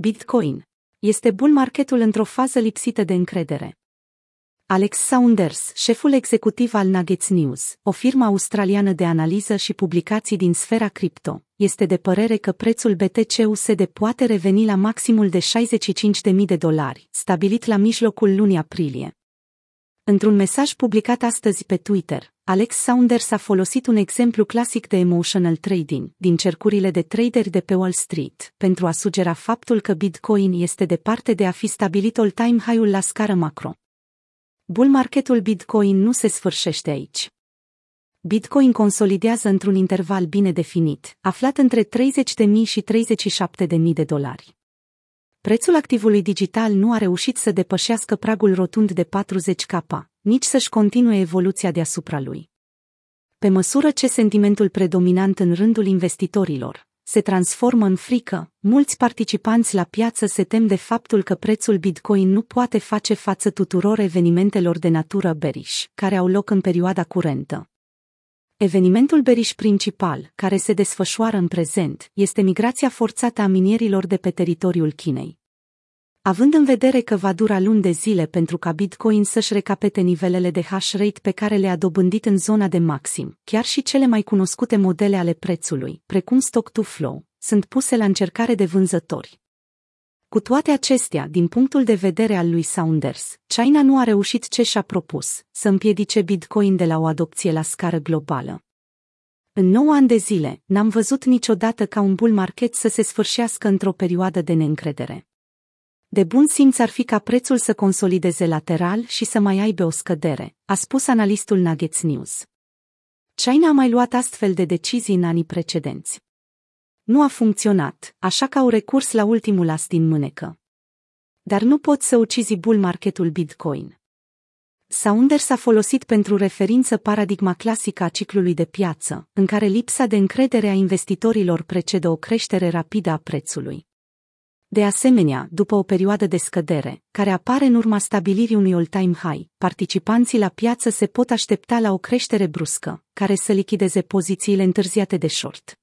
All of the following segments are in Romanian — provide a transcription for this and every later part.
Bitcoin. Este bull marketul într-o fază lipsită de încredere. Alex Saunders, șeful executiv al Nuggets News, o firmă australiană de analiză și publicații din sfera cripto, este de părere că prețul BTC-USD poate reveni la maximul de 65.000 de dolari, stabilit la mijlocul lunii aprilie. Într-un mesaj publicat astăzi pe Twitter, Alex Saunders a folosit un exemplu clasic de emotional trading din cercurile de traderi de pe Wall Street pentru a sugera faptul că Bitcoin este departe de a fi stabilit all-time high-ul la scară macro. Bull marketul Bitcoin nu se sfârșește aici. Bitcoin consolidează într-un interval bine definit, aflat între 30.000 și 37.000 de dolari. Prețul activului digital nu a reușit să depășească pragul rotund de 40k, nici să-și continue evoluția deasupra lui. Pe măsură ce sentimentul predominant în rândul investitorilor se transformă în frică, mulți participanți la piață se tem de faptul că prețul Bitcoin nu poate face față tuturor evenimentelor de natură bearish, care au loc în perioada curentă. Evenimentul beriș principal, care se desfășoară în prezent, este migrația forțată a minierilor de pe teritoriul Chinei. Având în vedere că va dura luni de zile pentru ca Bitcoin să-și recapete nivelele de hash rate pe care le-a dobândit în zona de maxim, chiar și cele mai cunoscute modele ale prețului, precum stock to flow, sunt puse la încercare de vânzători. Cu toate acestea, din punctul de vedere al lui Saunders, China nu a reușit ce și-a propus, să împiedice Bitcoin de la o adopție la scară globală. În 9 ani de zile, n-am văzut niciodată ca un bull market să se sfârșească într-o perioadă de neîncredere. De bun simț ar fi ca prețul să consolideze lateral și să mai aibă o scădere, a spus analistul Nuggets News. China a mai luat astfel de decizii în anii precedenți. Nu a funcționat, așa că au recurs la ultimul as din mânecă. Dar nu pot să ucizi bull marketul Bitcoin. Saunders a folosit pentru referință paradigma clasică a ciclului de piață, în care lipsa de încredere a investitorilor precedă o creștere rapidă a prețului. De asemenea, după o perioadă de scădere, care apare în urma stabilirii unui all-time high, participanții la piață se pot aștepta la o creștere bruscă, care să lichideze pozițiile întârziate de short.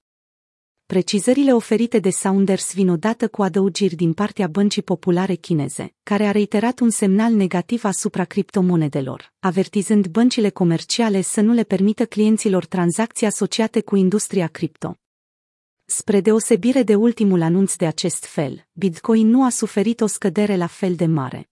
Precizările oferite de Saunders vin odată cu adăugiri din partea băncii populare chineze, care a reiterat un semnal negativ asupra criptomonedelor, avertizând băncile comerciale să nu le permită clienților tranzacții asociate cu industria cripto. Spre deosebire de ultimul anunț de acest fel, Bitcoin nu a suferit o scădere la fel de mare.